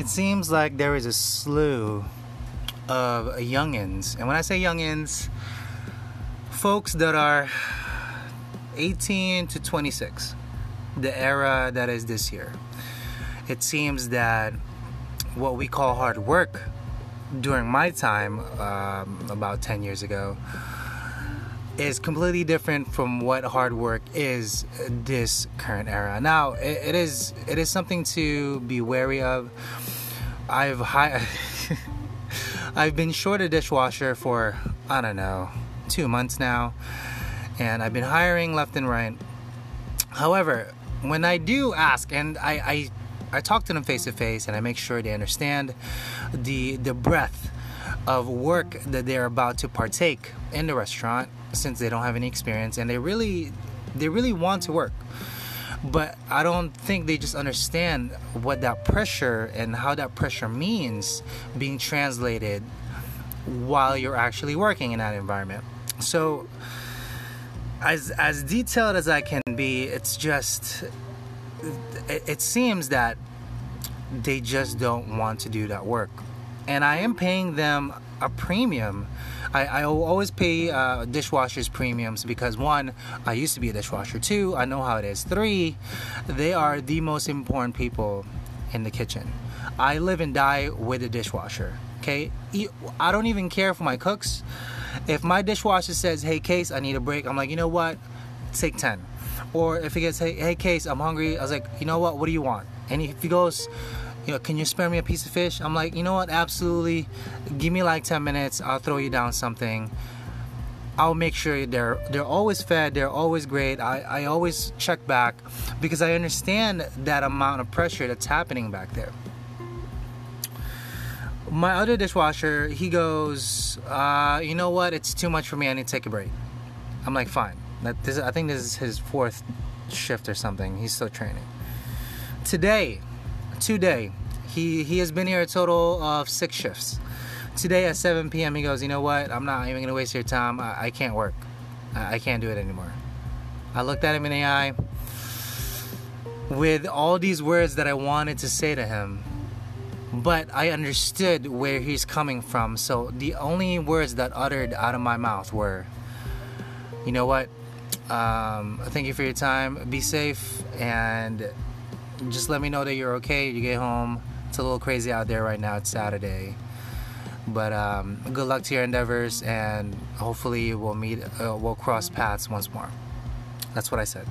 it seems like there is a slew of youngins. And when I say youngins, folks that are 18 to 26, the era that is this year. It seems that what we call hard work during my time, um, about 10 years ago, is completely different from what hard work is this current era. Now, it, it is it is something to be wary of. I've hi- I've been short a dishwasher for I don't know two months now, and I've been hiring left and right. However, when I do ask, and I I, I talk to them face to face, and I make sure they understand the the breadth of work that they're about to partake in the restaurant since they don't have any experience and they really they really want to work. But i don't think they just understand what that pressure and how that pressure means being translated while you're actually working in that environment. So as as detailed as i can be it's just it, it seems that they just don't want to do that work and i am paying them a premium I, I always pay uh, dishwashers premiums because one, I used to be a dishwasher. Two, I know how it is. Three, they are the most important people in the kitchen. I live and die with a dishwasher. Okay, I don't even care for my cooks. If my dishwasher says, "Hey, Case, I need a break," I'm like, you know what? Take ten. Or if he gets, "Hey, hey, Case, I'm hungry," I was like, you know what? What do you want? And if he goes, you know, can you spare me a piece of fish? I'm like, you know what? Absolutely. Give me like 10 minutes. I'll throw you down something. I'll make sure they're they're always fed. They're always great. I, I always check back because I understand that amount of pressure that's happening back there. My other dishwasher, he goes, uh, you know what? It's too much for me. I need to take a break. I'm like, fine. That this, I think this is his fourth shift or something. He's still training. Today, today. He he has been here a total of six shifts. Today at 7 p.m. he goes, you know what? I'm not even gonna waste your time. I, I can't work. I, I can't do it anymore. I looked at him in the eye with all these words that I wanted to say to him, but I understood where he's coming from. So the only words that uttered out of my mouth were, you know what? Um, thank you for your time. Be safe and just let me know that you're okay. You get home. It's a little crazy out there right now. It's Saturday. But um, good luck to your endeavors, and hopefully we'll meet, uh, we'll cross paths once more. That's what I said.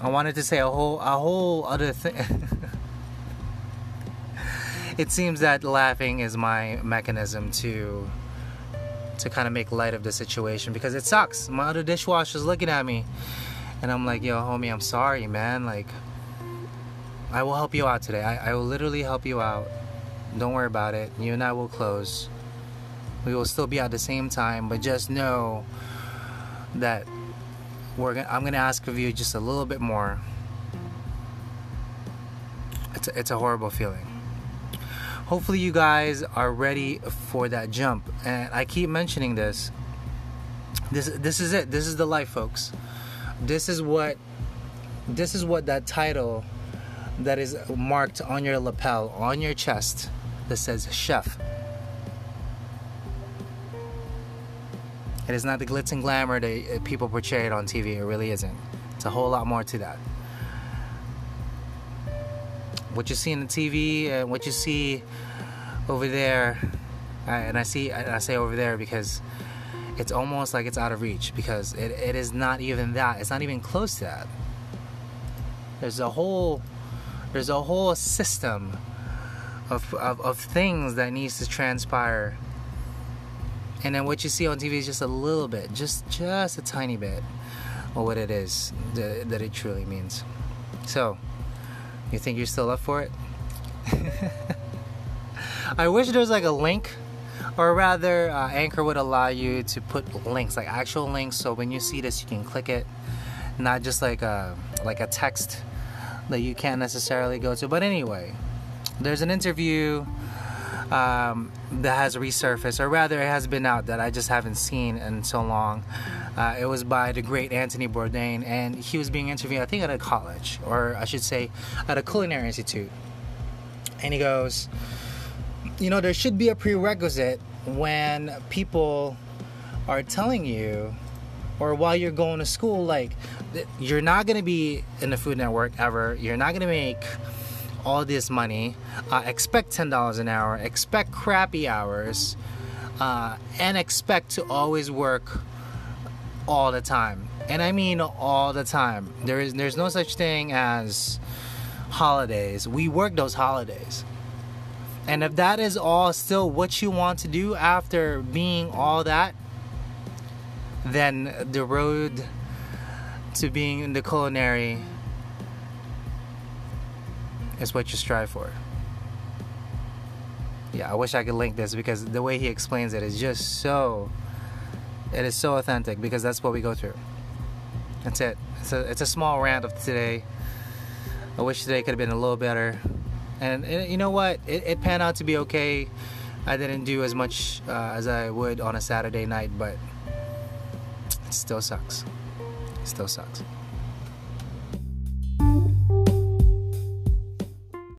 I wanted to say a whole, a whole other thing. it seems that laughing is my mechanism to to kind of make light of the situation because it sucks. My other dishwasher's looking at me and I'm like, yo, homie, I'm sorry, man. Like, I will help you out today. I, I will literally help you out. Don't worry about it. You and I will close. We will still be at the same time, but just know that we're gonna, I'm gonna ask of you just a little bit more. It's a, it's a horrible feeling. Hopefully, you guys are ready for that jump. And I keep mentioning this. This this is it. This is the life, folks this is what this is what that title that is marked on your lapel on your chest that says chef it is not the glitz and glamour that uh, people portray it on tv it really isn't it's a whole lot more to that what you see in the tv and uh, what you see over there uh, and i see i say over there because it's almost like it's out of reach because it, it is not even that. It's not even close to that. There's a whole there's a whole system of, of, of things that needs to transpire. And then what you see on TV is just a little bit, just just a tiny bit of what it is that, that it truly means. So, you think you're still up for it? I wish there was like a link or rather uh, anchor would allow you to put links like actual links so when you see this you can click it not just like a like a text that you can't necessarily go to but anyway there's an interview um, that has resurfaced or rather it has been out that i just haven't seen in so long Uh, it was by the great Anthony Bourdain, and he was being interviewed, I think, at a college, or I should say, at a culinary institute. And he goes, You know, there should be a prerequisite when people are telling you, or while you're going to school, like, you're not going to be in the Food Network ever, you're not going to make all this money, uh, expect $10 an hour, expect crappy hours, uh, and expect to always work all the time. And I mean all the time. There is there's no such thing as holidays. We work those holidays. And if that is all still what you want to do after being all that, then the road to being in the culinary is what you strive for. Yeah, I wish I could link this because the way he explains it is just so it is so authentic because that's what we go through. That's it. It's a it's a small rant of today. I wish today could have been a little better. And, you know what? It, it, panned out to be okay. I didn't do as much uh, as I would on a Saturday night, but still sucks. It still sucks.